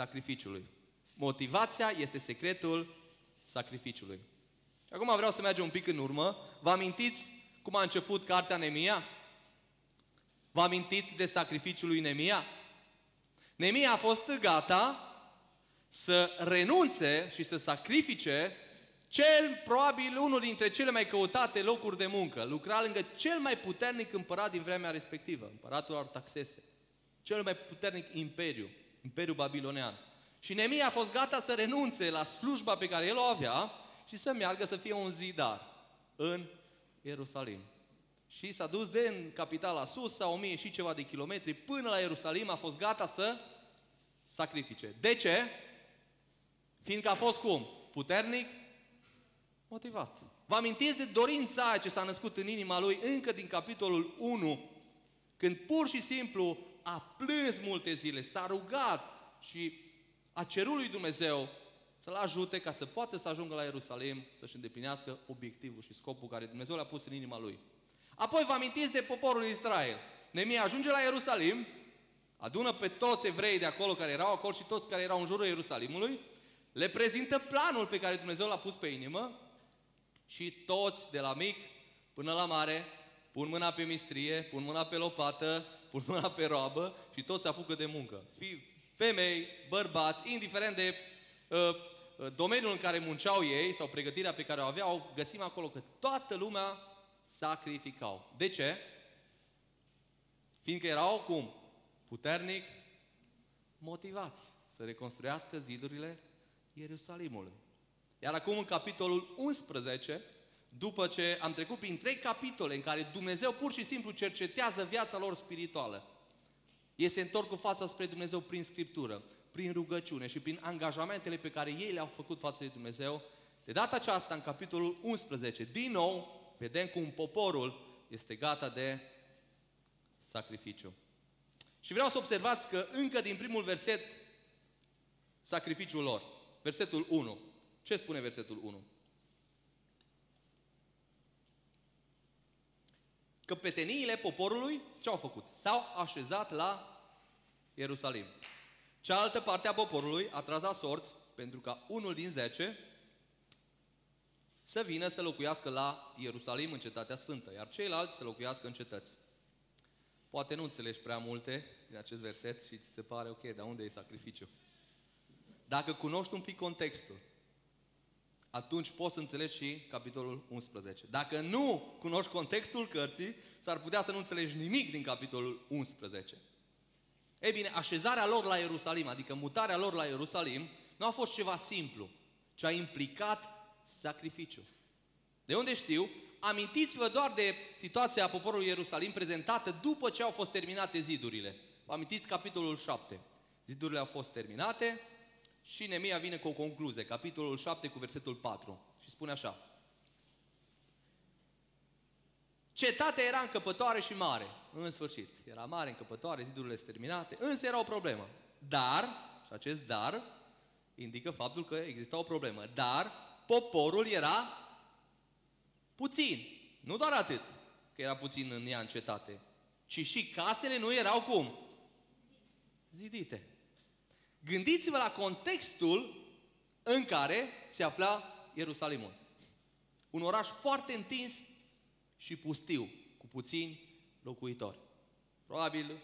sacrificiului. Motivația este secretul sacrificiului. Acum vreau să mergem un pic în urmă. Vă amintiți cum a început cartea Nemia? Vă amintiți de sacrificiul lui Nemia? Nemia a fost gata să renunțe și să sacrifice cel, probabil, unul dintre cele mai căutate locuri de muncă. Lucra lângă cel mai puternic împărat din vremea respectivă, împăratul Artaxese. Cel mai puternic imperiu, imperiul babilonean. Și Nemia a fost gata să renunțe la slujba pe care el o avea și să meargă să fie un zidar în Ierusalim. Și s-a dus de în capitala sus, sau o mie și ceva de kilometri, până la Ierusalim, a fost gata să sacrifice. De ce? Fiindcă a fost cum? Puternic? Motivat. Vă amintiți de dorința aia ce s-a născut în inima lui încă din capitolul 1, când pur și simplu a plâns multe zile, s-a rugat și a cerut lui Dumnezeu să-l ajute ca să poată să ajungă la Ierusalim, să-și îndeplinească obiectivul și scopul care Dumnezeu l-a pus în inima lui. Apoi vă amintiți de poporul Israel. Nemia ajunge la Ierusalim, adună pe toți evrei de acolo care erau acolo și toți care erau în jurul Ierusalimului, le prezintă planul pe care Dumnezeu l-a pus pe inimă și toți, de la mic până la mare, pun mâna pe mistrie, pun mâna pe lopată, pun mâna pe roabă și toți apucă de muncă. Fii femei, bărbați, indiferent de uh, uh, domeniul în care munceau ei sau pregătirea pe care o aveau, găsim acolo că toată lumea sacrificau. De ce? Fiindcă erau cum? Puternic motivați să reconstruiască zidurile Ierusalimului. Iar acum în capitolul 11, după ce am trecut prin trei capitole în care Dumnezeu pur și simplu cercetează viața lor spirituală, ei se întorc cu fața spre Dumnezeu prin Scriptură, prin rugăciune și prin angajamentele pe care ei le-au făcut față de Dumnezeu. De data aceasta, în capitolul 11, din nou, vedem cum poporul este gata de sacrificiu. Și vreau să observați că încă din primul verset, sacrificiul lor, versetul 1. Ce spune versetul 1? Căpeteniile poporului ce au făcut? S-au așezat la Ierusalim. Cealaltă parte a poporului a tras sorți pentru ca unul din zece să vină să locuiască la Ierusalim, în cetatea sfântă, iar ceilalți să locuiască în cetăți. Poate nu înțelegi prea multe din acest verset și ți se pare, ok, dar unde e sacrificiu? Dacă cunoști un pic contextul, atunci poți să înțelegi și capitolul 11. Dacă nu cunoști contextul cărții, s-ar putea să nu înțelegi nimic din capitolul 11. Ei bine, așezarea lor la Ierusalim, adică mutarea lor la Ierusalim, nu a fost ceva simplu, ci a implicat sacrificiu. De unde știu? Amintiți-vă doar de situația poporului Ierusalim prezentată după ce au fost terminate zidurile. Vă amintiți capitolul 7. Zidurile au fost terminate și Nemia vine cu o concluzie, capitolul 7 cu versetul 4 și spune așa. Cetatea era încăpătoare și mare, în sfârșit. Era mare, încăpătoare, zidurile sunt terminate, însă era o problemă. Dar, și acest dar indică faptul că exista o problemă, dar poporul era puțin. Nu doar atât, că era puțin în ea în cetate, ci și casele nu erau cum? Zidite. Gândiți-vă la contextul în care se afla Ierusalimul. Un oraș foarte întins și pustiu, cu puțini locuitori. Probabil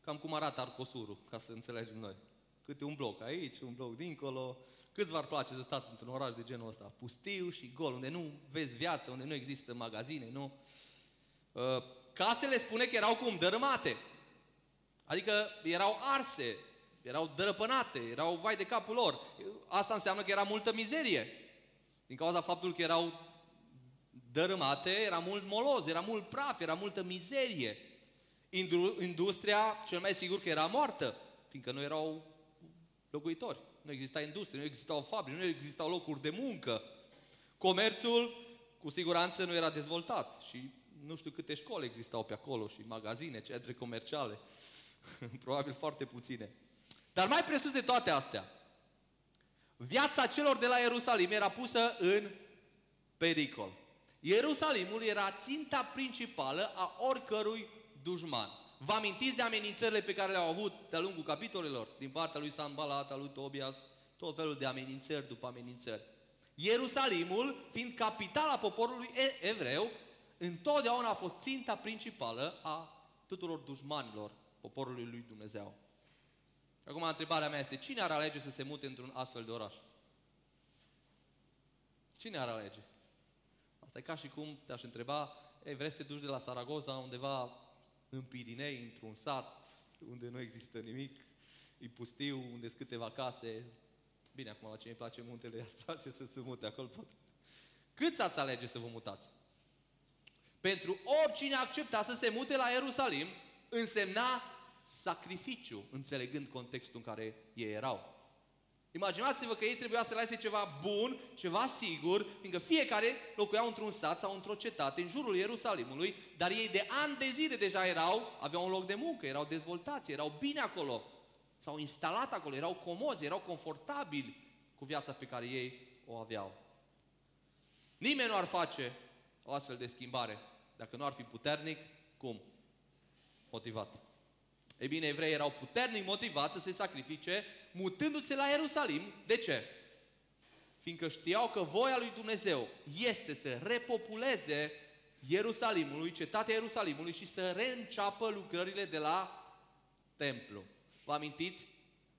cam cum arată Arcosurul, ca să înțelegem noi. Câte un bloc aici, un bloc dincolo. Câți v-ar place să stați într-un oraș de genul ăsta? Pustiu și gol, unde nu vezi viață, unde nu există magazine, nu? Uh, casele spune că erau cum? Dărâmate. Adică erau arse, erau dărăpânate, erau vai de capul lor. Asta înseamnă că era multă mizerie. Din cauza faptului că erau dărâmate, era mult moloz, era mult praf, era multă mizerie. Industria, cel mai sigur că era moartă, fiindcă nu erau locuitori. Nu exista industrie, nu existau fabrici, nu existau locuri de muncă. Comerțul, cu siguranță, nu era dezvoltat și nu știu câte școli existau pe acolo și magazine, centre comerciale. Probabil foarte puține. Dar mai presus de toate astea, viața celor de la Ierusalim era pusă în pericol. Ierusalimul era ținta principală a oricărui dușman. Vă amintiți de amenințările pe care le-au avut de-a lungul capitolelor? Din partea lui Sambalat, al lui Tobias, tot felul de amenințări după amenințări. Ierusalimul, fiind capitala poporului evreu, întotdeauna a fost ținta principală a tuturor dușmanilor poporului lui Dumnezeu. Acum întrebarea mea este, cine ar alege să se mute într-un astfel de oraș? Cine ar alege? Asta e ca și cum te-aș întreba, ei, vrei să te duci de la Saragoza undeva în Pirinei, într-un sat unde nu există nimic, e pustiu, unde sunt câteva case. Bine, acum la cine îi place muntele, ar place să se mute acolo. Pot. Cât ați alege să vă mutați? Pentru oricine accepta să se mute la Ierusalim, însemna sacrificiu, înțelegând contextul în care ei erau. Imaginați-vă că ei trebuia să lase ceva bun, ceva sigur, fiindcă fiecare locuiau într-un sat sau într-o cetate în jurul Ierusalimului, dar ei de ani de zile deja erau, aveau un loc de muncă, erau dezvoltați, erau bine acolo, s-au instalat acolo, erau comozi, erau confortabili cu viața pe care ei o aveau. Nimeni nu ar face o astfel de schimbare dacă nu ar fi puternic, cum? Motivat. Ei bine, evrei erau puternic motivați să se sacrifice, mutându-se la Ierusalim. De ce? Fiindcă știau că voia lui Dumnezeu este să repopuleze Ierusalimului, cetatea Ierusalimului și să reînceapă lucrările de la templu. Vă amintiți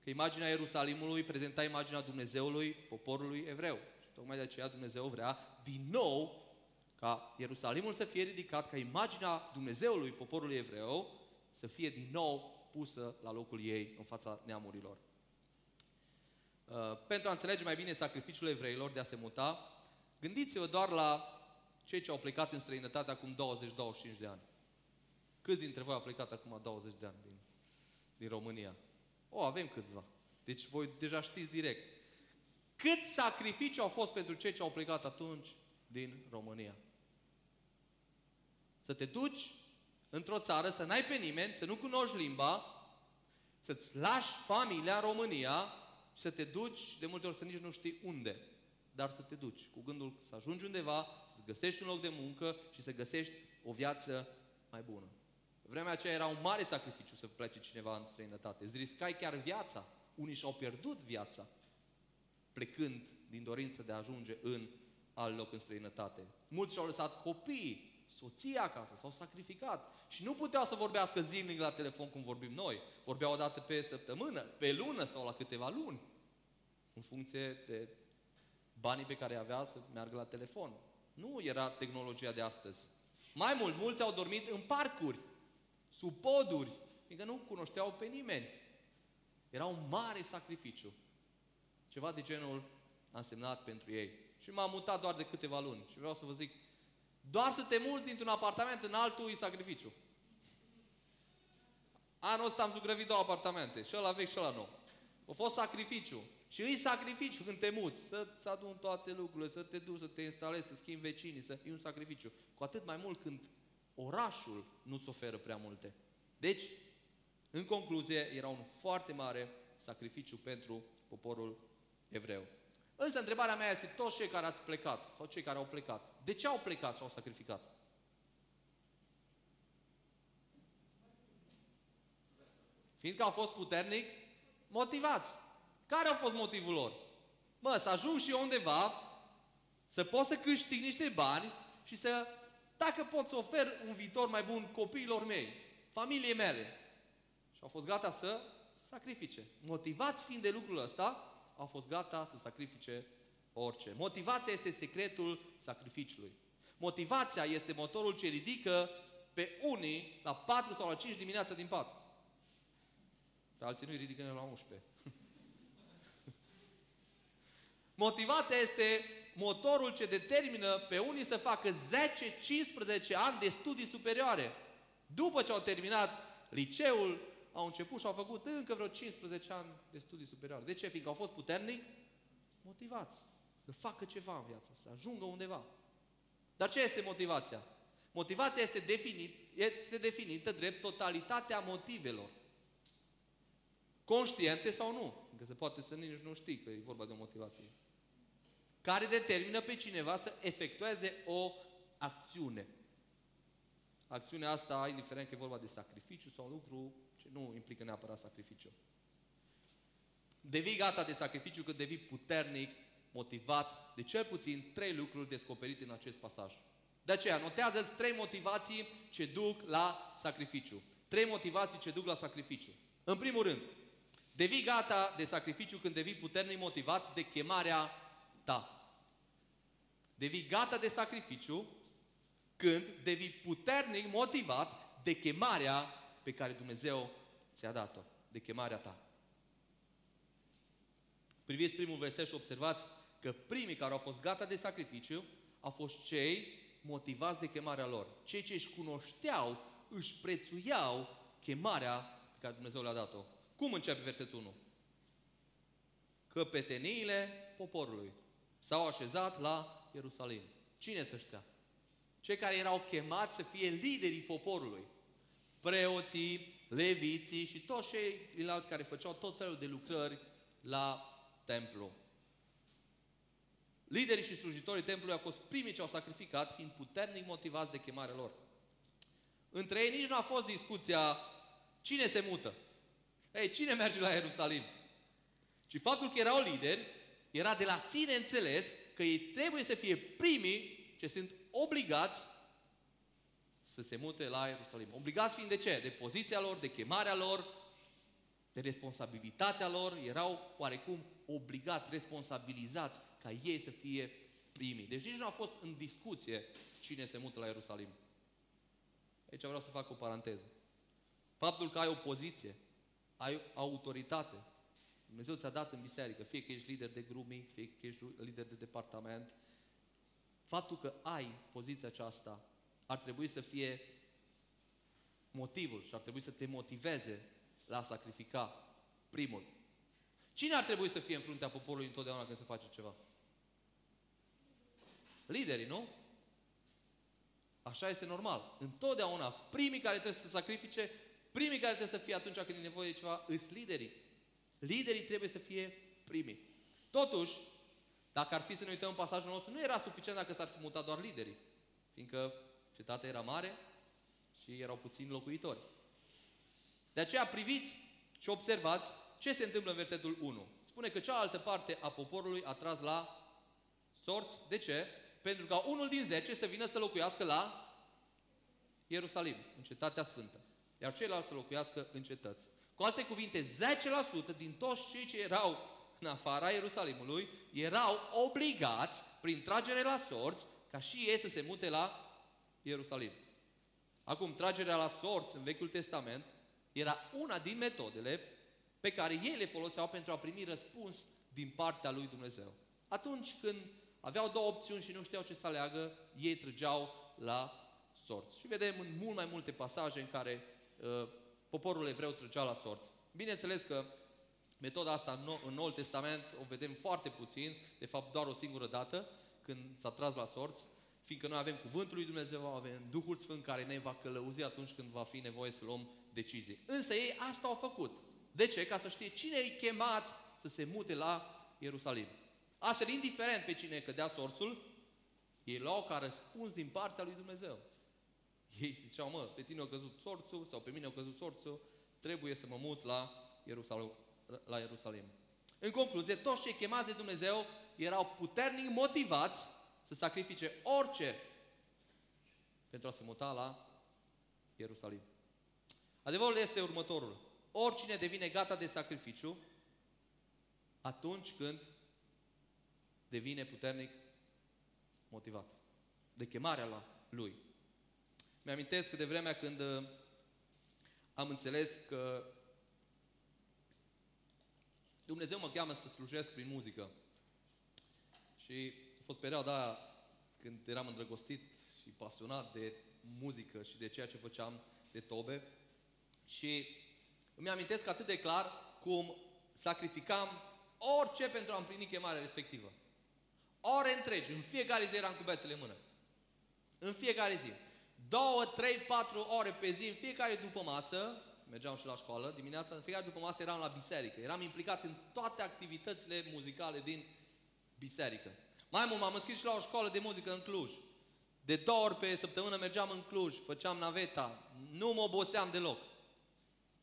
că imaginea Ierusalimului prezenta imaginea Dumnezeului poporului evreu. Și tocmai de aceea Dumnezeu vrea din nou ca Ierusalimul să fie ridicat ca imaginea Dumnezeului poporului evreu să fie din nou pusă la locul ei în fața neamurilor. Uh, pentru a înțelege mai bine sacrificiul evreilor de a se muta, gândiți-vă doar la cei ce au plecat în străinătate acum 20-25 de ani. Câți dintre voi au plecat acum 20 de ani din, din România? O, avem câțiva. Deci voi deja știți direct. Cât sacrificii au fost pentru cei ce au plecat atunci din România? Să te duci într-o țară, să n-ai pe nimeni, să nu cunoști limba, să-ți lași familia în România și să te duci, de multe ori să nici nu știi unde, dar să te duci cu gândul să ajungi undeva, să găsești un loc de muncă și să găsești o viață mai bună. Vremea aceea era un mare sacrificiu să plece cineva în străinătate. Îți riscai chiar viața. Unii și-au pierdut viața plecând din dorință de a ajunge în alt loc în străinătate. Mulți și-au lăsat copiii soția acasă, s-au sacrificat. Și nu puteau să vorbească zilnic la telefon cum vorbim noi. Vorbeau o dată pe săptămână, pe lună sau la câteva luni. În funcție de banii pe care avea să meargă la telefon. Nu era tehnologia de astăzi. Mai mult, mulți au dormit în parcuri, sub poduri, fiindcă nu cunoșteau pe nimeni. Era un mare sacrificiu. Ceva de genul a însemnat pentru ei. Și m-am mutat doar de câteva luni. Și vreau să vă zic, doar să te muți dintr-un apartament în altul e sacrificiu. Anul ăsta am zugrăvit două apartamente, și ăla vechi și ăla nou. A fost sacrificiu. Și îi sacrificiu când te muți, să-ți adun toate lucrurile, să te duci, să te instalezi, să schimbi vecinii, să e un sacrificiu. Cu atât mai mult când orașul nu-ți oferă prea multe. Deci, în concluzie, era un foarte mare sacrificiu pentru poporul evreu. Însă întrebarea mea este, toți cei care ați plecat, sau cei care au plecat, de ce au plecat și au sacrificat? Fiindcă au fost puternic motivați. Care a fost motivul lor? Mă, să ajung și eu undeva, să pot să câștig niște bani și să, dacă pot să ofer un viitor mai bun copiilor mei, familiei mele. Și au fost gata să sacrifice. Motivați fiind de lucrul ăsta, au fost gata să sacrifice orice. Motivația este secretul sacrificiului. Motivația este motorul ce ridică pe unii la 4 sau la 5 dimineața din pat. Pe alții nu îi ridică la 11. Motivația este motorul ce determină pe unii să facă 10-15 ani de studii superioare. După ce au terminat liceul, au început și au făcut încă vreo 15 ani de studii superioare. De ce? Fiindcă au fost puternic motivați să facă ceva în viață, să ajungă undeva. Dar ce este motivația? Motivația este, definit, este definită drept totalitatea motivelor. Conștiente sau nu. Că se poate să nici nu știi că e vorba de o motivație. Care determină pe cineva să efectueze o acțiune. acțiunea asta, indiferent că e vorba de sacrificiu sau lucru ce nu implică neapărat sacrificiu. Devii gata de sacrificiu când devii puternic, motivat de cel puțin trei lucruri descoperite în acest pasaj. De aceea, notează trei motivații ce duc la sacrificiu. Trei motivații ce duc la sacrificiu. În primul rând, devii gata de sacrificiu când devii puternic motivat de chemarea ta. Devii gata de sacrificiu când devii puternic motivat de chemarea pe care Dumnezeu ți-a dat-o, de chemarea ta. Priviți primul verset și observați că primii care au fost gata de sacrificiu au fost cei motivați de chemarea lor. Cei ce își cunoșteau, își prețuiau chemarea pe care Dumnezeu le-a dat-o. Cum începe versetul 1? Căpeteniile poporului s-au așezat la Ierusalim. Cine să știa? Cei care erau chemați să fie liderii poporului. Preoții, leviții și toți ceilalți care făceau tot felul de lucrări la templu. Liderii și slujitorii templului au fost primii ce au sacrificat, fiind puternic motivați de chemarea lor. Între ei nici nu a fost discuția cine se mută. Ei, cine merge la Ierusalim? Și faptul că erau lideri, era de la sine înțeles că ei trebuie să fie primii ce sunt obligați să se mute la Ierusalim. Obligați fiind de ce? De poziția lor, de chemarea lor, de responsabilitatea lor, erau oarecum obligați, responsabilizați ca ei să fie primii. Deci nici nu a fost în discuție cine se mută la Ierusalim. Aici vreau să fac o paranteză. Faptul că ai o poziție, ai autoritate, Dumnezeu ți-a dat în biserică, fie că ești lider de grup mic, fie că ești lider de departament, faptul că ai poziția aceasta ar trebui să fie motivul și ar trebui să te motiveze la a sacrifica primul. Cine ar trebui să fie în fruntea poporului întotdeauna când se face ceva? Liderii, nu? Așa este normal. Întotdeauna, primii care trebuie să se sacrifice, primii care trebuie să fie atunci când e nevoie de ceva, îs liderii. Liderii trebuie să fie primii. Totuși, dacă ar fi să ne uităm în pasajul nostru, nu era suficient dacă s-ar fi mutat doar liderii. Fiindcă cetatea era mare și erau puțini locuitori. De aceea priviți și observați ce se întâmplă în versetul 1. Spune că cealaltă parte a poporului a tras la sorți. De ce? Pentru ca unul din zece să vină să locuiască la Ierusalim, în cetatea sfântă. Iar ceilalți să locuiască în cetăți. Cu alte cuvinte, 10% din toți cei ce erau în afara Ierusalimului erau obligați, prin tragere la sorți, ca și ei să se mute la Ierusalim. Acum, tragerea la sorți în Vechiul Testament era una din metodele pe care ei le foloseau pentru a primi răspuns din partea lui Dumnezeu. Atunci când aveau două opțiuni și nu știau ce să aleagă, ei trăgeau la sorți. Și vedem în mult mai multe pasaje în care uh, poporul evreu trăgea la sorți. Bineînțeles că metoda asta în Noul Testament o vedem foarte puțin, de fapt doar o singură dată, când s-a tras la sorți, fiindcă noi avem Cuvântul lui Dumnezeu, avem Duhul Sfânt care ne va călăuzi atunci când va fi nevoie să luăm decizii. Însă ei asta au făcut. De ce? Ca să știe cine e chemat să se mute la Ierusalim. Astfel, indiferent pe cine cădea sorțul, ei luau ca răspuns din partea lui Dumnezeu. Ei ziceau, mă, pe tine a căzut sorțul sau pe mine a căzut sorțul, trebuie să mă mut la Ierusalim. La Ierusalim. În concluzie, toți cei chemați de Dumnezeu erau puternic motivați să sacrifice orice pentru a se muta la Ierusalim. Adevărul este următorul. Oricine devine gata de sacrificiu atunci când devine puternic motivat. De chemarea la lui. Mi-amintesc de vremea când uh, am înțeles că Dumnezeu mă cheamă să slujesc prin muzică. Și a fost perioada când eram îndrăgostit și pasionat de muzică și de ceea ce făceam de tobe. Și îmi amintesc atât de clar cum sacrificam orice pentru a împlini chemarea respectivă. Ore întregi, în fiecare zi eram cu bețele în mână. În fiecare zi. Două, trei, patru ore pe zi, în fiecare după masă, mergeam și la școală dimineața, în fiecare după masă eram la biserică. Eram implicat în toate activitățile muzicale din biserică. Mai mult m-am înscris și la o școală de muzică în Cluj. De două ori pe săptămână mergeam în Cluj, făceam naveta, nu mă oboseam deloc.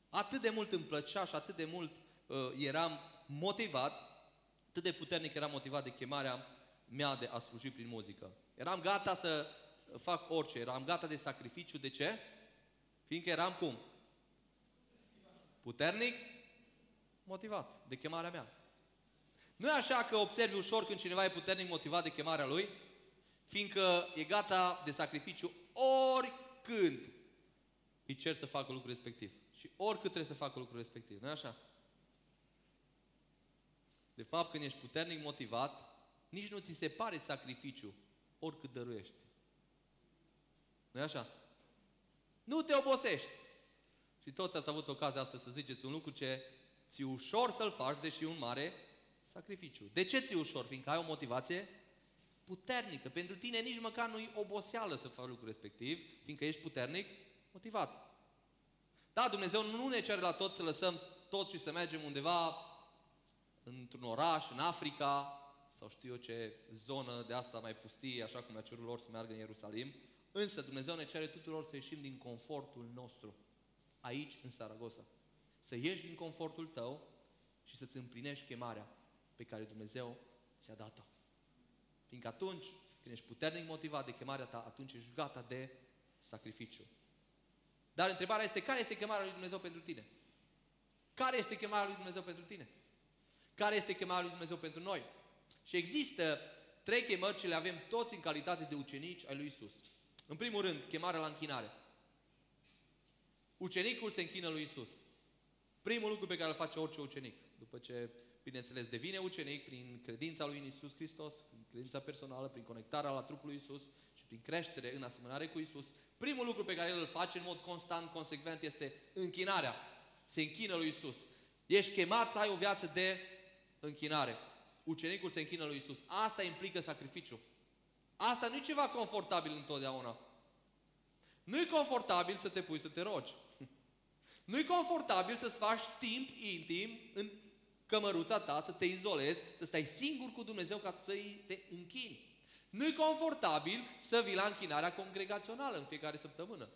Atât de mult îmi plăcea și atât de mult uh, eram motivat, atât de puternic eram motivat de chemarea mea de a sluji prin muzică. Eram gata să fac orice, eram gata de sacrificiu. De ce? Fiindcă eram cum? Puternic, motivat de chemarea mea. Nu e așa că observi ușor când cineva e puternic motivat de chemarea lui, fiindcă e gata de sacrificiu oricând îi cer să facă lucrul respectiv. Și oricât trebuie să facă lucrul respectiv. nu e așa? De fapt, când ești puternic motivat, nici nu ți se pare sacrificiu oricât dăruiești. nu e așa? Nu te obosești. Și toți ați avut ocazia asta să ziceți un lucru ce ți ușor să-l faci, deși un mare sacrificiu. De ce ți ușor? Fiindcă ai o motivație puternică. Pentru tine nici măcar nu-i oboseală să faci lucrul respectiv, fiindcă ești puternic motivat. Da, Dumnezeu nu ne cere la toți să lăsăm tot și să mergem undeva într-un oraș, în Africa, sau știu eu ce zonă de asta mai pustie, așa cum a cerut lor să meargă în Ierusalim, însă Dumnezeu ne cere tuturor să ieșim din confortul nostru, aici, în Saragossa. Să ieși din confortul tău și să-ți împlinești chemarea pe care Dumnezeu ți-a dat-o. Fiindcă atunci, când ești puternic motivat de chemarea ta, atunci ești gata de sacrificiu. Dar întrebarea este, care este chemarea lui Dumnezeu pentru tine? Care este chemarea lui Dumnezeu pentru tine? Care este chemarea lui Dumnezeu pentru noi? Și există trei chemări ce le avem toți în calitate de ucenici ai lui Isus. În primul rând, chemarea la închinare. Ucenicul se închină lui Isus. Primul lucru pe care îl face orice ucenic, după ce, bineînțeles, devine ucenic prin credința lui în Isus Hristos, prin credința personală, prin conectarea la trupul lui Isus și prin creștere în asemănare cu Isus, primul lucru pe care el îl face în mod constant, consecvent, este închinarea. Se închină lui Isus. Ești chemat să ai o viață de închinare. Ucenicul se închină lui Isus. Asta implică sacrificiu. Asta nu e ceva confortabil întotdeauna. Nu e confortabil să te pui să te rogi. Nu e confortabil să-ți faci timp intim în cămăruța ta, să te izolezi, să stai singur cu Dumnezeu ca să-i te închini. Nu e confortabil să vii la închinarea congregațională în fiecare săptămână.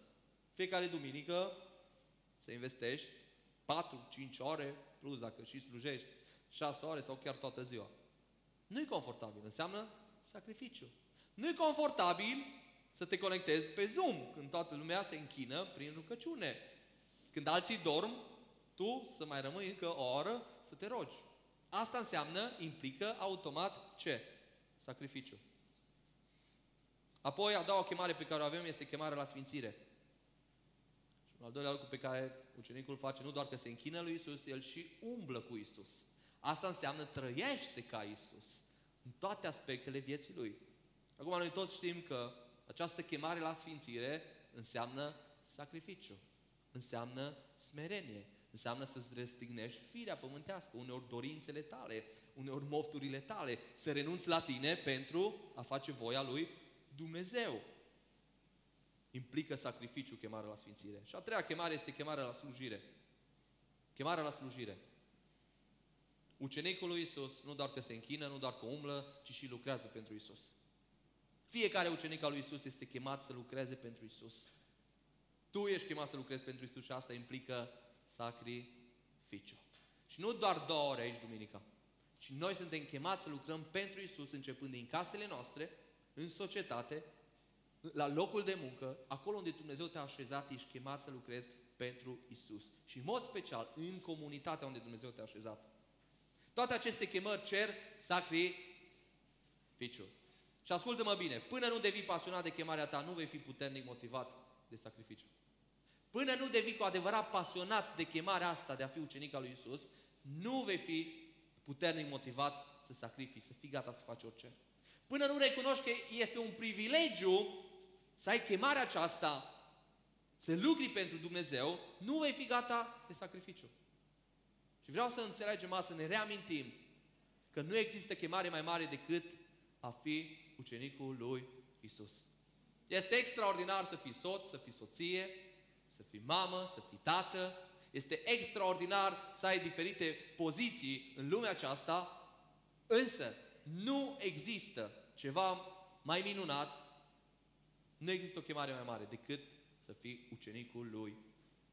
Fiecare duminică să investești 4-5 ore, plus dacă și slujești 6 ore sau chiar toată ziua. Nu e confortabil, înseamnă sacrificiu. Nu e confortabil să te conectezi pe Zoom, când toată lumea se închină prin rugăciune. Când alții dorm, tu să mai rămâi încă o oră să te rogi. Asta înseamnă, implică automat ce? Sacrificiu. Apoi, a doua chemare pe care o avem este chemarea la sfințire. Și un al doilea lucru pe care ucenicul face, nu doar că se închină lui Isus, el și umblă cu Isus. Asta înseamnă trăiește ca Isus în toate aspectele vieții lui. Acum noi toți știm că această chemare la sfințire înseamnă sacrificiu, înseamnă smerenie, înseamnă să-ți răstignești firea pământească, uneori dorințele tale, uneori mofturile tale, să renunți la tine pentru a face voia lui Dumnezeu. Implică sacrificiu chemarea la sfințire. Și a treia chemare este chemarea la slujire. Chemarea la slujire. Ucenicul lui Isus nu doar că se închină, nu doar că umblă, ci și lucrează pentru Isus. Fiecare ucenic al lui Isus este chemat să lucreze pentru Isus. Tu ești chemat să lucrezi pentru Isus și asta implică sacrificiu. Și nu doar două ore aici duminica, ci noi suntem chemați să lucrăm pentru Isus începând din casele noastre, în societate, la locul de muncă, acolo unde Dumnezeu te-a așezat, ești chemat să lucrezi pentru Isus. Și în mod special, în comunitatea unde Dumnezeu te-a așezat. Toate aceste chemări cer sacrificiu. Și ascultă-mă bine, până nu devii pasionat de chemarea ta, nu vei fi puternic motivat de sacrificiu. Până nu devii cu adevărat pasionat de chemarea asta de a fi ucenic al lui Isus, nu vei fi puternic motivat să sacrifici, să fii gata să faci orice. Până nu recunoști că este un privilegiu să ai chemarea aceasta, să lucri pentru Dumnezeu, nu vei fi gata de sacrificiu. Și vreau să înțelegem asta, să ne reamintim că nu există chemare mai mare decât a fi ucenicul lui Isus. Este extraordinar să fii soț, să fii soție, să fii mamă, să fii tată. Este extraordinar să ai diferite poziții în lumea aceasta, însă nu există ceva mai minunat Nu există o chemare mai mare decât să fii ucenicul lui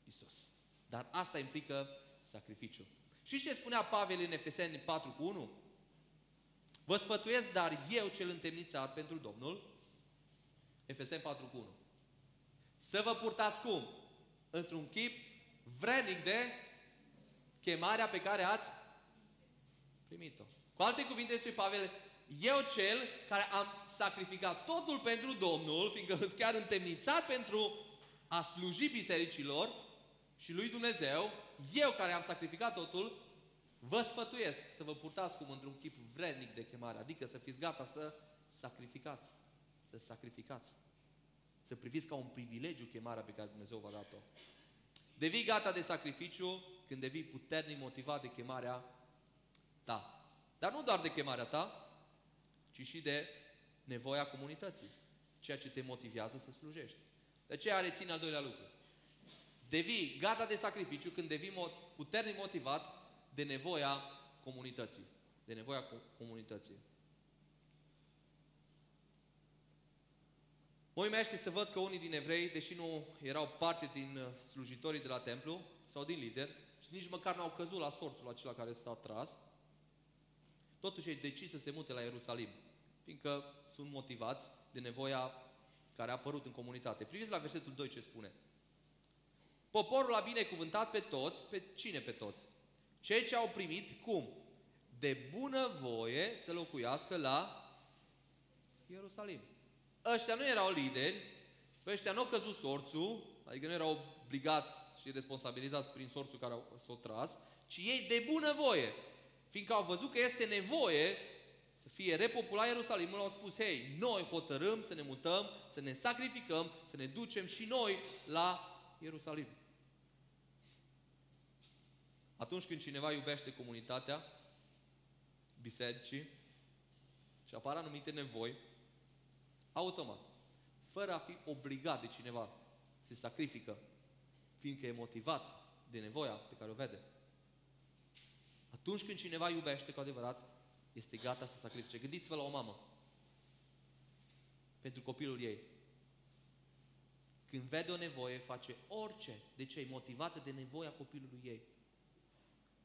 Isus. Dar asta implică sacrificiu. Și ce spunea Pavel în Efeseni 4 cu 1? Vă sfătuiesc, dar eu cel întemnițat pentru Domnul, Efeseni 4 cu 1. Să vă purtați cum? Într-un chip vrednic de chemarea pe care ați primit-o. Cu alte cuvinte, și Pavel, eu cel care am sacrificat totul pentru Domnul, fiindcă sunt chiar întemnițat pentru a sluji bisericilor și lui Dumnezeu, eu care am sacrificat totul, vă sfătuiesc să vă purtați cum într-un chip vrednic de chemare, adică să fiți gata să sacrificați. Să sacrificați. Să priviți ca un privilegiu chemarea pe care Dumnezeu v-a dat-o. Devii gata de sacrificiu când devii puternic motivat de chemarea ta. Dar nu doar de chemarea ta, ci și de nevoia comunității. Ceea ce te motivează să slujești. De aceea reține al doilea lucru. Devii gata de sacrificiu când devii puternic motivat de nevoia comunității. De nevoia comunității. Mă uimește să văd că unii din evrei, deși nu erau parte din uh, slujitorii de la templu sau din lideri, și nici măcar n-au căzut la sorțul acela care s-a tras, totuși ei decis să se mute la Ierusalim, fiindcă sunt motivați de nevoia care a apărut în comunitate. Priviți la versetul 2 ce spune. Poporul a binecuvântat pe toți, pe cine pe toți? Cei ce au primit, cum? De bună voie să locuiască la Ierusalim. Ăștia nu erau lideri, pe ăștia nu au căzut sorțul, adică nu erau obligați și responsabilizați prin sorțul care s-o tras, ci ei de bună voie, fiindcă au văzut că este nevoie să fie repopulat Ierusalimul, au spus, hei, noi hotărâm să ne mutăm, să ne sacrificăm, să ne ducem și noi la Ierusalim. Atunci când cineva iubește comunitatea, bisericii, și apar anumite nevoi, automat, fără a fi obligat de cineva, se sacrifică, fiindcă e motivat de nevoia pe care o vede. Atunci când cineva iubește cu adevărat, este gata să sacrifice. Gândiți-vă la o mamă. Pentru copilul ei. Când vede o nevoie, face orice. De ce? E motivată de nevoia copilului ei.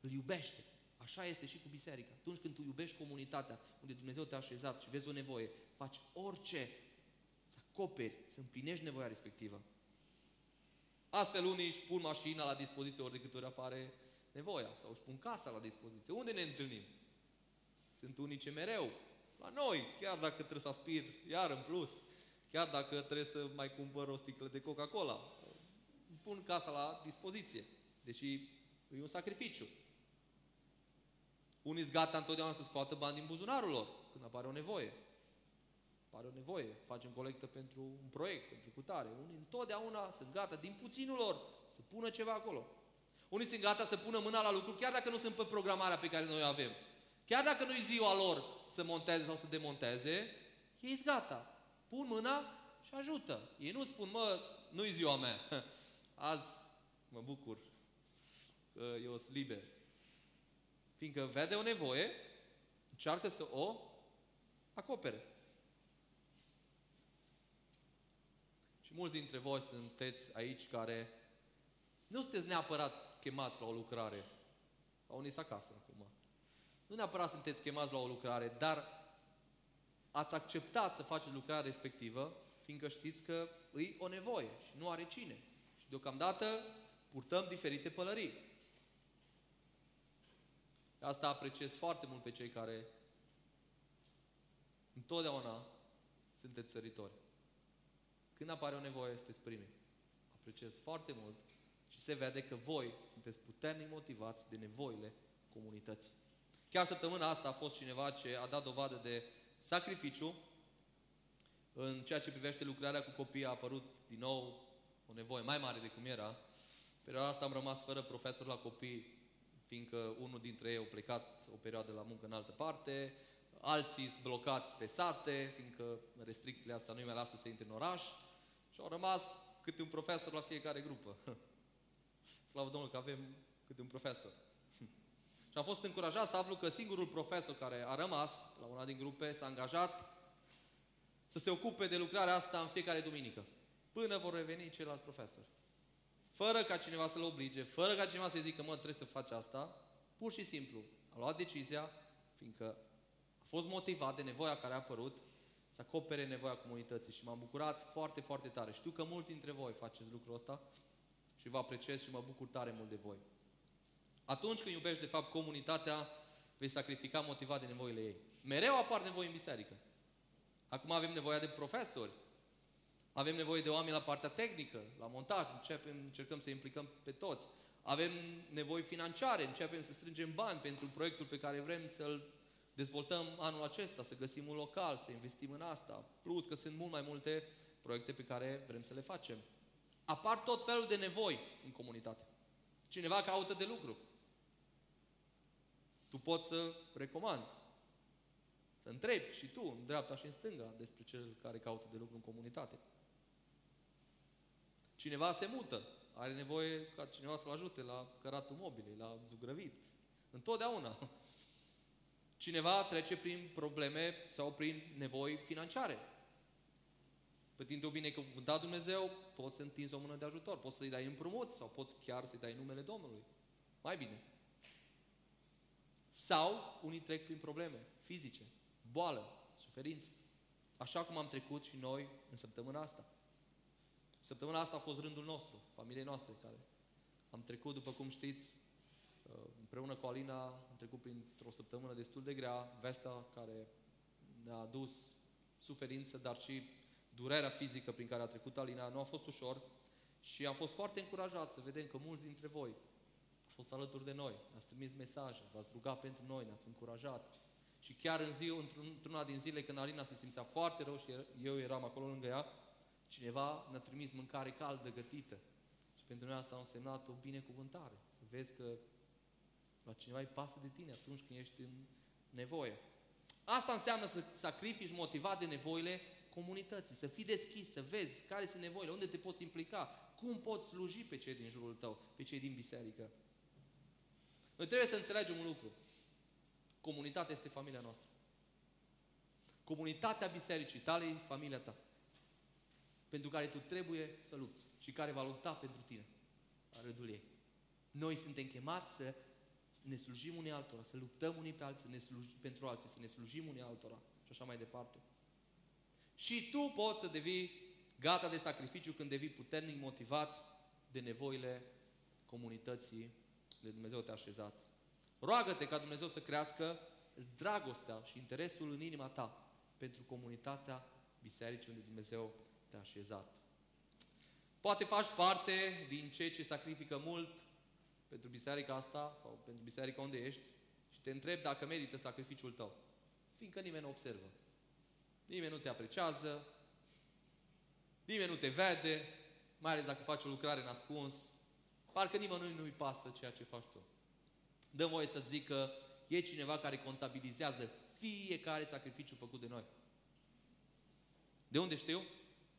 Îl iubește. Așa este și cu biserica. Atunci când tu iubești comunitatea unde Dumnezeu te-a așezat și vezi o nevoie, faci orice să acoperi, să împlinești nevoia respectivă. Astfel unii își pun mașina la dispoziție ori de câte ori apare nevoia sau își pun casa la dispoziție. Unde ne întâlnim? Sunt unii ce mereu la noi, chiar dacă trebuie să aspir iar în plus, chiar dacă trebuie să mai cumpăr o sticlă de Coca-Cola, pun casa la dispoziție, deși e un sacrificiu. Unii sunt gata întotdeauna să scoată bani din buzunarul lor când apare o nevoie. Apare o nevoie, facem colectă pentru un proiect, pentru cutare. Unii întotdeauna sunt gata, din puținul lor, să pună ceva acolo. Unii sunt gata să pună mâna la lucru, chiar dacă nu sunt pe programarea pe care noi o avem. Chiar dacă nu-i ziua lor să monteze sau să demonteze, ei sunt gata. Pun mâna și ajută. Ei nu spun, mă, nu-i ziua mea. Azi mă bucur că eu sunt liber. Fiindcă vede o nevoie, încearcă să o acopere. Și mulți dintre voi sunteți aici care nu sunteți neapărat chemați la o lucrare. Sau unii acasă acum. Nu neapărat sunteți chemați la o lucrare, dar ați acceptat să faceți lucrarea respectivă, fiindcă știți că îi o nevoie și nu are cine. Și deocamdată purtăm diferite pălării. Asta apreciez foarte mult pe cei care întotdeauna sunteți săritori. Când apare o nevoie, sunteți primii. Apreciez foarte mult și se vede că voi sunteți puternic motivați de nevoile comunității. Chiar săptămâna asta a fost cineva ce a dat dovadă de sacrificiu în ceea ce privește lucrarea cu copii a apărut din nou o nevoie mai mare de cum era. Perioada asta am rămas fără profesor la copii, fiindcă unul dintre ei a plecat o perioadă la muncă în altă parte, alții sunt blocați pe sate, fiindcă restricțiile astea nu-i mai lasă să intre în oraș și au rămas câte un profesor la fiecare grupă. Slavă Domnului că avem câte un profesor. Și am fost încurajat să aflu că singurul profesor care a rămas la una din grupe s-a angajat să se ocupe de lucrarea asta în fiecare duminică, până vor reveni ceilalți profesori. Fără ca cineva să-l oblige, fără ca cineva să-i zică, mă, trebuie să faci asta, pur și simplu a luat decizia, fiindcă a fost motivat de nevoia care a apărut, să acopere nevoia comunității și m-am bucurat foarte, foarte tare. Știu că mulți dintre voi faceți lucrul ăsta și vă apreciez și mă bucur tare mult de voi. Atunci când iubești, de fapt, comunitatea, vei sacrifica motivat de nevoile ei. Mereu apar nevoi în biserică. Acum avem nevoie de profesori, avem nevoie de oameni la partea tehnică, la montaj, începem, încercăm să implicăm pe toți. Avem nevoi financiare, începem să strângem bani pentru proiectul pe care vrem să-l dezvoltăm anul acesta, să găsim un local, să investim în asta. Plus că sunt mult mai multe proiecte pe care vrem să le facem. Apar tot felul de nevoi în comunitate. Cineva caută de lucru. Tu poți să recomanzi. Să întrebi și tu, în dreapta și în stânga, despre cel care caută de lucru în comunitate. Cineva se mută, are nevoie ca cineva să-l ajute la căratul mobilei, la zugrăvit. Întotdeauna. Cineva trece prin probleme sau prin nevoi financiare. Pe timp de o binecuvântat Dumnezeu, poți să întinzi o mână de ajutor, poți să-i dai împrumut sau poți chiar să-i dai numele Domnului. Mai bine. Sau unii trec prin probleme fizice, boală, suferință. Așa cum am trecut și noi în săptămâna asta. Săptămâna asta a fost rândul nostru, familiei noastre, care am trecut, după cum știți, uh, împreună cu Alina, am trecut printr-o săptămână destul de grea, vestea care ne-a adus suferință, dar și durerea fizică prin care a trecut Alina, nu a fost ușor și am fost foarte încurajat să vedem că mulți dintre voi au fost alături de noi, ne-ați trimis mesaje, v-ați rugat pentru noi, ne-ați încurajat. Și chiar în zi, într-una din zile când Alina se simțea foarte rău și eu eram acolo lângă ea, Cineva ne-a trimis mâncare caldă, gătită. Și pentru noi asta a însemnat o binecuvântare. Să vezi că la cineva îi pasă de tine atunci când ești în nevoie. Asta înseamnă să sacrifici motivat de nevoile comunității, să fii deschis, să vezi care sunt nevoile, unde te poți implica, cum poți sluji pe cei din jurul tău, pe cei din biserică. Noi trebuie să înțelegem un lucru. Comunitatea este familia noastră. Comunitatea bisericii tale e familia ta pentru care tu trebuie să lupți și care va lupta pentru tine la rândul ei. Noi suntem chemați să ne slujim unii altora, să luptăm unii pe alții, să ne slujim, pentru alții, să ne slujim unii altora și așa mai departe. Și tu poți să devii gata de sacrificiu când devii puternic motivat de nevoile comunității de Dumnezeu te-a așezat. Roagă-te ca Dumnezeu să crească dragostea și interesul în inima ta pentru comunitatea bisericii unde Dumnezeu te așezat. Poate faci parte din cei ce sacrifică mult pentru biserica asta sau pentru biserica unde ești și te întrebi dacă merită sacrificiul tău. Fiindcă nimeni nu observă. Nimeni nu te apreciază, nimeni nu te vede, mai ales dacă faci o lucrare în ascuns. Parcă nimănui nu-i pasă ceea ce faci tu. Dă voie să zic că e cineva care contabilizează fiecare sacrificiu făcut de noi. De unde știu?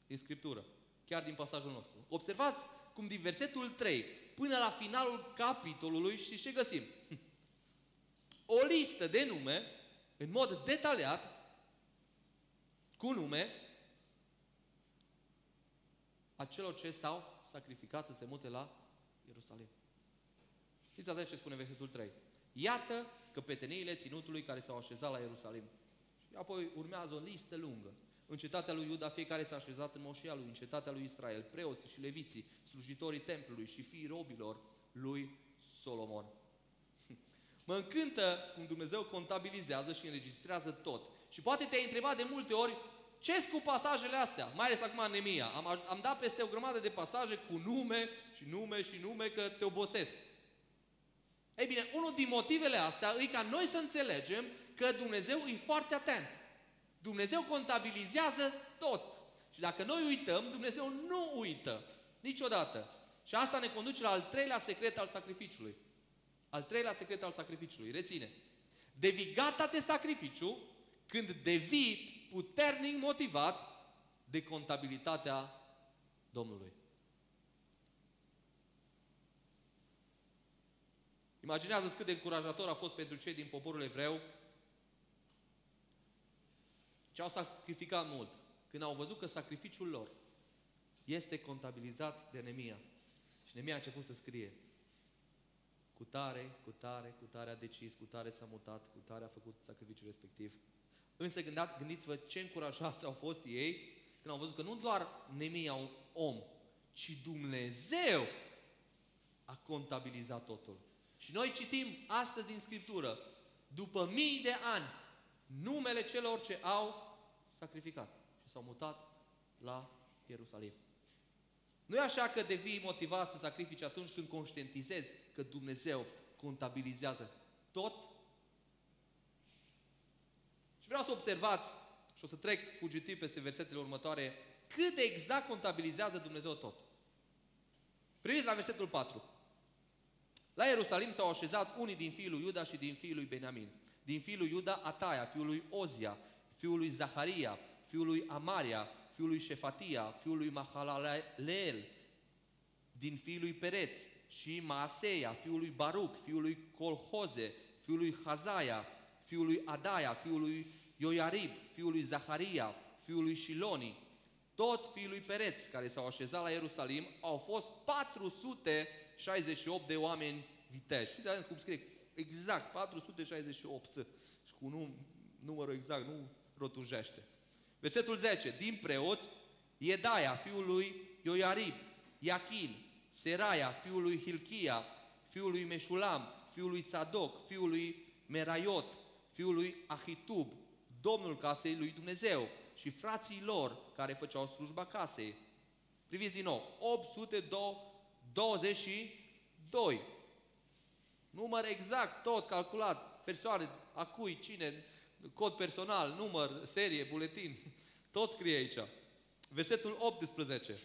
Din Scriptură, chiar din pasajul nostru. Observați cum din versetul 3 până la finalul capitolului și ce găsim? O listă de nume, în mod detaliat, cu nume, a celor ce s-au sacrificat să se mute la Ierusalim. Fiți atenți ce spune versetul 3. Iată căpetenile ținutului care s-au așezat la Ierusalim. Și apoi urmează o listă lungă. În cetatea lui Iuda fiecare s-a așezat în moșia lui, în cetatea lui Israel, preoții și leviții, slujitorii templului și fiii robilor lui Solomon. Mă încântă cum Dumnezeu contabilizează și înregistrează tot. Și poate te-ai întrebat de multe ori, ce cu pasajele astea? Mai ales acum în Nemia. Am, am dat peste o grămadă de pasaje cu nume și nume și nume că te obosesc. Ei bine, unul din motivele astea e ca noi să înțelegem că Dumnezeu e foarte atent. Dumnezeu contabilizează tot. Și dacă noi uităm, Dumnezeu nu uită. Niciodată. Și asta ne conduce la al treilea secret al sacrificiului. Al treilea secret al sacrificiului. Reține. Devii gata de sacrificiu când devii puternic motivat de contabilitatea Domnului. Imaginează cât de încurajator a fost pentru cei din poporul evreu ce au sacrificat mult, când au văzut că sacrificiul lor este contabilizat de Nemia. Și Nemia a început să scrie. Cu tare, cu tare, cu tare a decis, cu tare s-a mutat, cu tare a făcut sacrificiul respectiv. Însă gândiți-vă ce încurajați au fost ei când au văzut că nu doar Nemia un om, ci Dumnezeu a contabilizat totul. Și noi citim astăzi din Scriptură, după mii de ani, numele celor ce au sacrificat și s-au mutat la Ierusalim. Nu e așa că devii motivat să sacrifici atunci când conștientizezi că Dumnezeu contabilizează tot? Și vreau să observați, și o să trec fugitiv peste versetele următoare, cât de exact contabilizează Dumnezeu tot. Priviți la versetul 4. La Ierusalim s-au așezat unii din fiul lui Iuda și din fiul lui Beniamin. Din fiul lui Iuda, Ataia, fiul lui Ozia, fiul lui Zaharia, fiul lui Amaria, fiul lui Șefatia, fiul lui Mahalaleel, din fiul lui Pereț și Maaseia, fiul lui Baruc, fiul lui Colhoze, fiul lui Hazaia, fiul lui Adaia, fiul lui Ioiarib, fiul lui Zaharia, fiul lui Shiloni, toți fiii lui Pereț care s-au așezat la Ierusalim au fost 468 de oameni viteji. Știți cum scrie? Exact, 468. Și cu num, numărul exact, nu rotunjește. Versetul 10. Din preoți, Iedaia, fiul lui Ioiarib, Iachin, Seraia, fiul lui Hilchia, fiul lui Meșulam, fiul lui Tzadok, fiul lui Meraiot, fiul lui Ahitub, domnul casei lui Dumnezeu și frații lor care făceau slujba casei. Priviți din nou, 822. Număr exact, tot calculat, persoane, a cui, cine, cod personal, număr, serie, buletin, tot scrie aici. Versetul 18.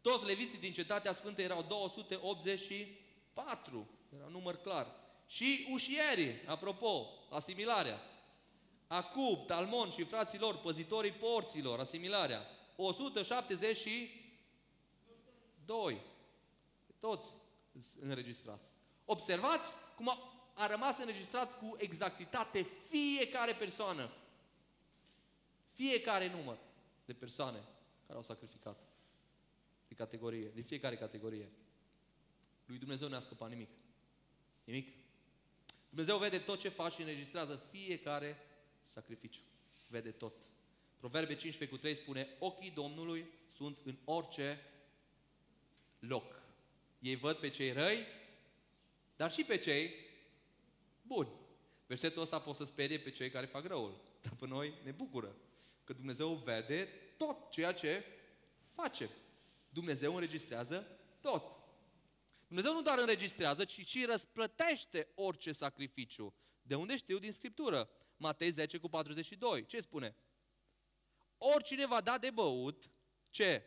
Toți leviții din cetatea sfântă erau 284. Era un număr clar. Și ușierii, apropo, asimilarea. Acub, Talmon și frații lor, păzitorii porților, asimilarea. 172. Toți înregistrați. Observați cum a, a rămas înregistrat cu exactitate fiecare persoană. Fiecare număr de persoane care au sacrificat. De categorie, de fiecare categorie. Lui Dumnezeu nu a scăpat nimic. Nimic. Dumnezeu vede tot ce faci și înregistrează fiecare sacrificiu. Vede tot. Proverbe 15 cu 3 spune, ochii Domnului sunt în orice loc. Ei văd pe cei răi, dar și pe cei buni. Versetul ăsta poate să sperie pe cei care fac răul, dar pe noi ne bucură că Dumnezeu vede tot ceea ce face. Dumnezeu înregistrează tot. Dumnezeu nu doar înregistrează, ci și răsplătește orice sacrificiu. De unde știu? Din Scriptură. Matei 10 cu 42. Ce spune? Oricine va da de băut, ce?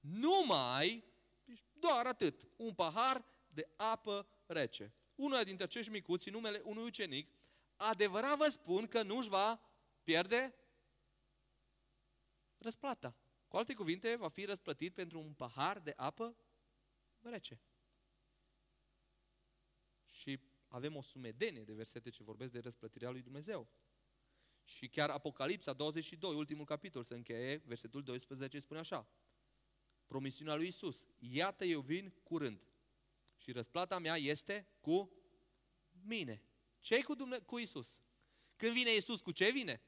Numai, deci doar atât, un pahar de apă rece. Unul dintre acești micuți, în numele unui ucenic, adevărat vă spun că nu-și va pierde răsplata. Cu alte cuvinte, va fi răsplătit pentru un pahar de apă rece. Și avem o sumedenie de versete ce vorbesc de răsplătirea lui Dumnezeu. Și chiar Apocalipsa 22, ultimul capitol, se încheie, versetul 12 spune așa. Promisiunea lui Isus. Iată eu vin curând și răsplata mea este cu mine. ce cu, Dumne- cu Isus? Când vine Isus, cu ce vine?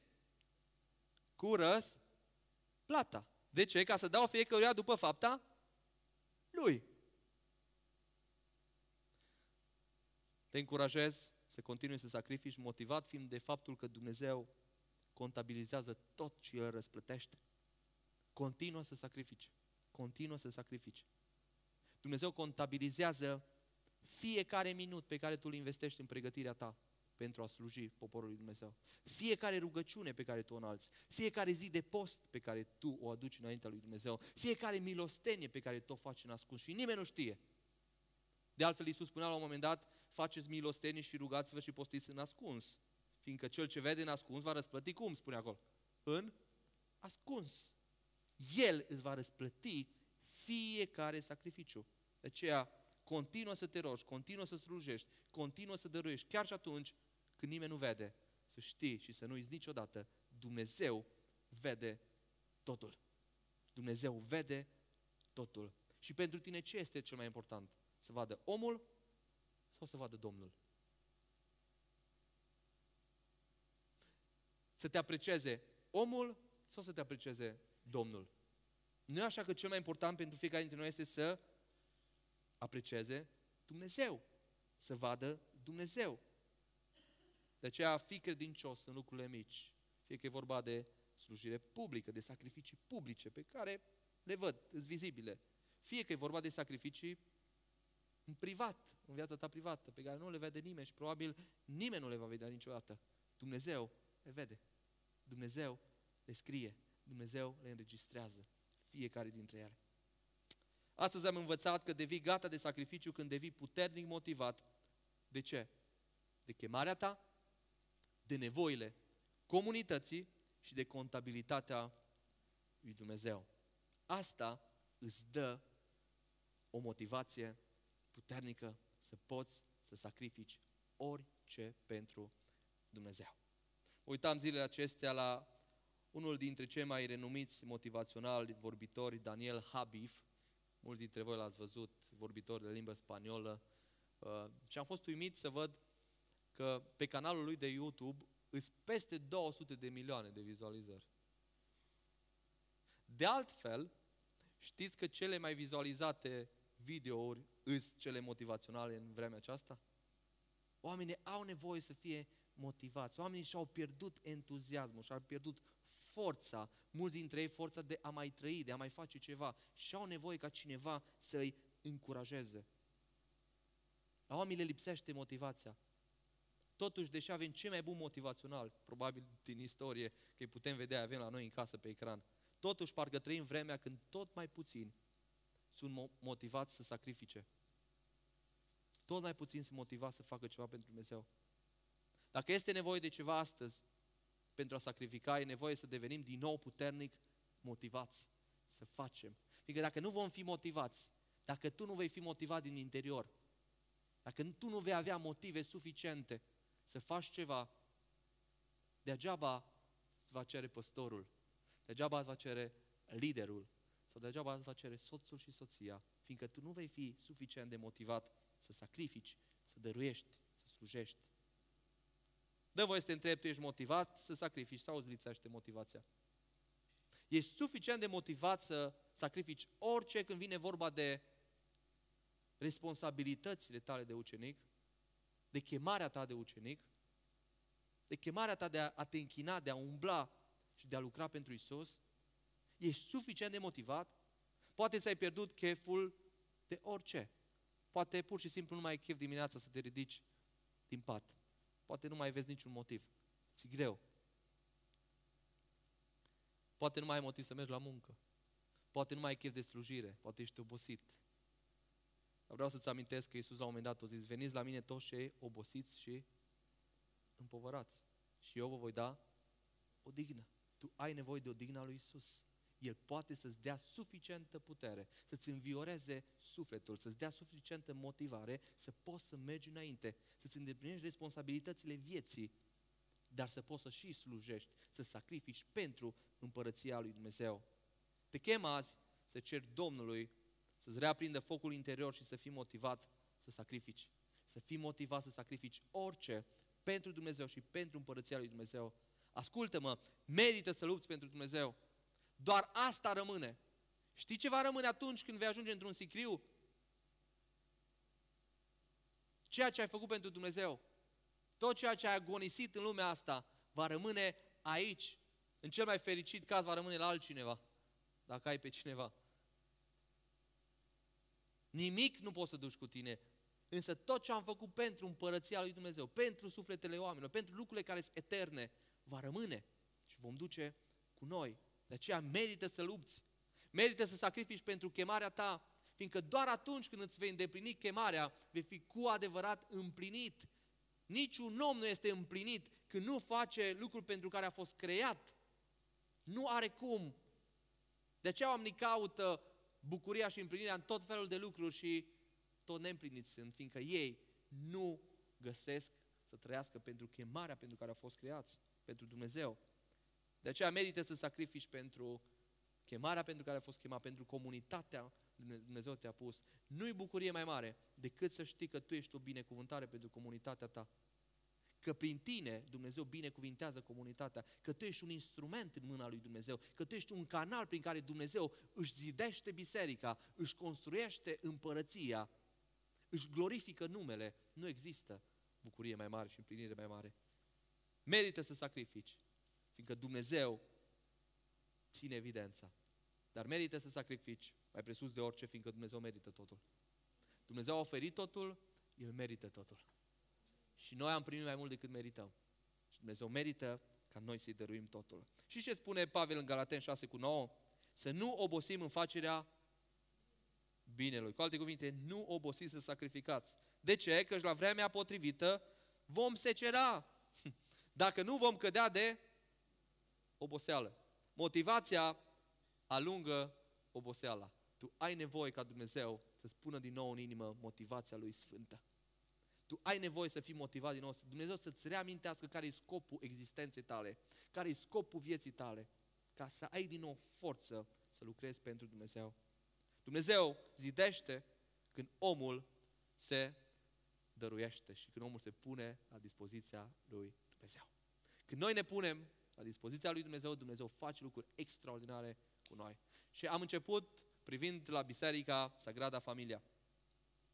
Cu răsplata. De ce? Ca să dau fiecăruia după fapta lui. Te încurajez să continui să sacrifici, motivat fiind de faptul că Dumnezeu contabilizează tot ce El răsplătește. Continuă să sacrifici. Continuă să sacrifici. Dumnezeu contabilizează fiecare minut pe care tu îl investești în pregătirea ta pentru a sluji poporului Dumnezeu. Fiecare rugăciune pe care tu o înalți, fiecare zi de post pe care tu o aduci înaintea lui Dumnezeu, fiecare milostenie pe care tu o faci în ascuns și nimeni nu știe. De altfel, Iisus spunea la un moment dat, faceți milostenie și rugați-vă și postiți în ascuns. Fiindcă cel ce vede în ascuns va răsplăti cum, spune acolo? În ascuns. El îți va răsplăti fiecare sacrificiu. De aceea, continuă să te rogi, continuă să slujești, continuă să dăruiești, chiar și atunci când nimeni nu vede, să știi și să nu uiți niciodată, Dumnezeu vede totul. Dumnezeu vede totul. Și pentru tine ce este cel mai important? Să vadă omul sau să vadă Domnul? Să te aprecieze omul sau să te aprecieze Domnul? Nu e așa că cel mai important pentru fiecare dintre noi este să aprecieze Dumnezeu, să vadă Dumnezeu. De aceea fi credincios în lucrurile mici, fie că e vorba de slujire publică, de sacrificii publice pe care le văd, sunt vizibile. Fie că e vorba de sacrificii în privat, în viața ta privată, pe care nu le vede nimeni și probabil nimeni nu le va vedea niciodată. Dumnezeu le vede. Dumnezeu le scrie. Dumnezeu le înregistrează. Fiecare dintre ele. Astăzi am învățat că devii gata de sacrificiu când devii puternic motivat. De ce? De chemarea ta, de nevoile comunității și de contabilitatea lui Dumnezeu. Asta îți dă o motivație puternică să poți să sacrifici orice pentru Dumnezeu. Uitam zilele acestea la unul dintre cei mai renumiți motivaționali vorbitori, Daniel Habif, mulți dintre voi l-ați văzut, vorbitor de limbă spaniolă, uh, și am fost uimit să văd că pe canalul lui de YouTube îs peste 200 de milioane de vizualizări. De altfel, știți că cele mai vizualizate videouri îs cele motivaționale în vremea aceasta? Oamenii au nevoie să fie motivați. Oamenii și-au pierdut entuziasmul, și-au pierdut forța, mulți dintre ei forța de a mai trăi, de a mai face ceva și au nevoie ca cineva să îi încurajeze. La oameni le lipsește motivația. Totuși, deși avem cei mai buni motivațional, probabil din istorie, că îi putem vedea, avem la noi în casă pe ecran, totuși parcă trăim vremea când tot mai puțini sunt motivați să sacrifice. Tot mai puțin sunt motivați să facă ceva pentru Dumnezeu. Dacă este nevoie de ceva astăzi, pentru a sacrifica, e nevoie să devenim din nou puternic motivați să facem. Fiindcă dacă nu vom fi motivați, dacă tu nu vei fi motivat din interior, dacă tu nu vei avea motive suficiente să faci ceva, degeaba îți va cere păstorul, degeaba îți va cere liderul, sau degeaba îți va cere soțul și soția, fiindcă tu nu vei fi suficient de motivat să sacrifici, să dăruiești, să slujești. Dă voie să te întrebi, tu ești motivat să sacrifici sau îți lipsește motivația? Ești suficient de motivat să sacrifici orice când vine vorba de responsabilitățile tale de ucenic, de chemarea ta de ucenic, de chemarea ta de a, a te închina, de a umbla și de a lucra pentru Isus, ești suficient de motivat, poate ți-ai pierdut cheful de orice. Poate pur și simplu nu mai ai chef dimineața să te ridici din pat. Poate nu mai vezi niciun motiv. Ți greu. Poate nu mai ai motiv să mergi la muncă. Poate nu mai ai chef de slujire. Poate ești obosit. Dar vreau să-ți amintesc că Iisus la un moment dat a zis, veniți la mine toți cei obosiți și împovărați. Și eu vă voi da o dignă. Tu ai nevoie de o dignă a lui Iisus. El poate să-ți dea suficientă putere, să-ți învioreze sufletul, să-ți dea suficientă motivare să poți să mergi înainte, să-ți îndeplinești responsabilitățile vieții, dar să poți să și slujești, să sacrifici pentru împărăția lui Dumnezeu. Te chem azi să ceri Domnului să-ți reaprindă focul interior și să fii motivat să sacrifici. Să fii motivat să sacrifici orice pentru Dumnezeu și pentru împărăția lui Dumnezeu. Ascultă-mă, merită să lupți pentru Dumnezeu. Doar asta rămâne. Știi ce va rămâne atunci când vei ajunge într-un sicriu? Ceea ce ai făcut pentru Dumnezeu, tot ceea ce ai agonisit în lumea asta, va rămâne aici. În cel mai fericit caz va rămâne la altcineva, dacă ai pe cineva. Nimic nu poți să duci cu tine. Însă tot ce am făcut pentru împărăția lui Dumnezeu, pentru sufletele oamenilor, pentru lucrurile care sunt eterne, va rămâne și vom duce cu noi de aceea merită să lupți, merită să sacrifici pentru chemarea ta, fiindcă doar atunci când îți vei îndeplini chemarea, vei fi cu adevărat împlinit. Niciun om nu este împlinit când nu face lucrul pentru care a fost creat. Nu are cum. De aceea oamenii caută bucuria și împlinirea în tot felul de lucruri și tot neîmpliniți sunt, fiindcă ei nu găsesc să trăiască pentru chemarea pentru care au fost creați, pentru Dumnezeu. De aceea merită să sacrifici pentru chemarea pentru care a fost chemat, pentru comunitatea Dumnezeu te-a pus. Nu-i bucurie mai mare decât să știi că tu ești o binecuvântare pentru comunitatea ta. Că prin tine Dumnezeu binecuvintează comunitatea, că tu ești un instrument în mâna lui Dumnezeu, că tu ești un canal prin care Dumnezeu își zidește biserica, își construiește împărăția, își glorifică numele. Nu există bucurie mai mare și împlinire mai mare. Merită să sacrifici, fiindcă Dumnezeu ține evidența. Dar merită să sacrifici, mai presus de orice, fiindcă Dumnezeu merită totul. Dumnezeu a oferit totul, El merită totul. Și noi am primit mai mult decât merităm. Și Dumnezeu merită ca noi să-i dăruim totul. Și ce spune Pavel în Galaten 6 cu 9? Să nu obosim în facerea binelui. Cu alte cuvinte, nu obosiți să sacrificați. De ce? Căci la vremea potrivită vom secera. Dacă nu vom cădea de oboseală. Motivația alungă oboseala. Tu ai nevoie ca Dumnezeu să spună din nou în inimă motivația Lui Sfântă. Tu ai nevoie să fii motivat din nou, Dumnezeu să-ți reamintească care e scopul existenței tale, care e scopul vieții tale, ca să ai din nou forță să lucrezi pentru Dumnezeu. Dumnezeu zidește când omul se dăruiește și când omul se pune la dispoziția lui Dumnezeu. Când noi ne punem la dispoziția lui Dumnezeu, Dumnezeu face lucruri extraordinare cu noi. Și am început privind la Biserica Sagrada Familia.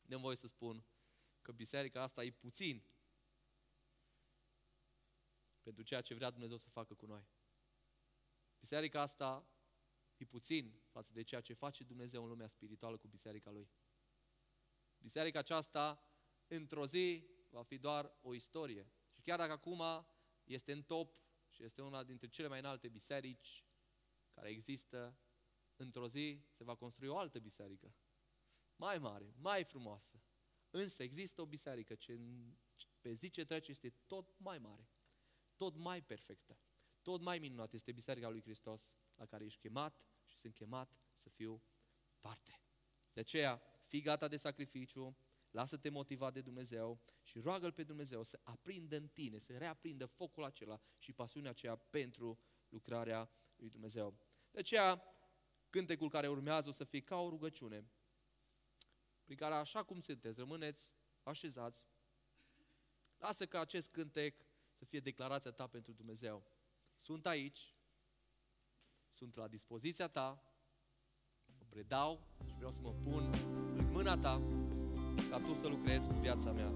de voie să spun că biserica asta e puțin pentru ceea ce vrea Dumnezeu să facă cu noi. Biserica asta e puțin față de ceea ce face Dumnezeu în lumea spirituală cu biserica Lui. Biserica aceasta, într-o zi, va fi doar o istorie. Și chiar dacă acum este în top și este una dintre cele mai înalte biserici care există, într-o zi se va construi o altă biserică, mai mare, mai frumoasă. Însă există o biserică ce pe zi ce trece este tot mai mare, tot mai perfectă, tot mai minunată. Este Biserica lui Hristos la care ești chemat și sunt chemat să fiu parte. De aceea, fii gata de sacrificiu, lasă-te motivat de Dumnezeu și roagă-L pe Dumnezeu să aprindă în tine, să reaprindă focul acela și pasiunea aceea pentru lucrarea lui Dumnezeu. De aceea, cântecul care urmează o să fie ca o rugăciune prin care așa cum sunteți, rămâneți așezați, lasă ca acest cântec să fie declarația ta pentru Dumnezeu. Sunt aici, sunt la dispoziția ta, mă predau și vreau să mă pun în mâna ta ca tu să lucrezi cu viața mea.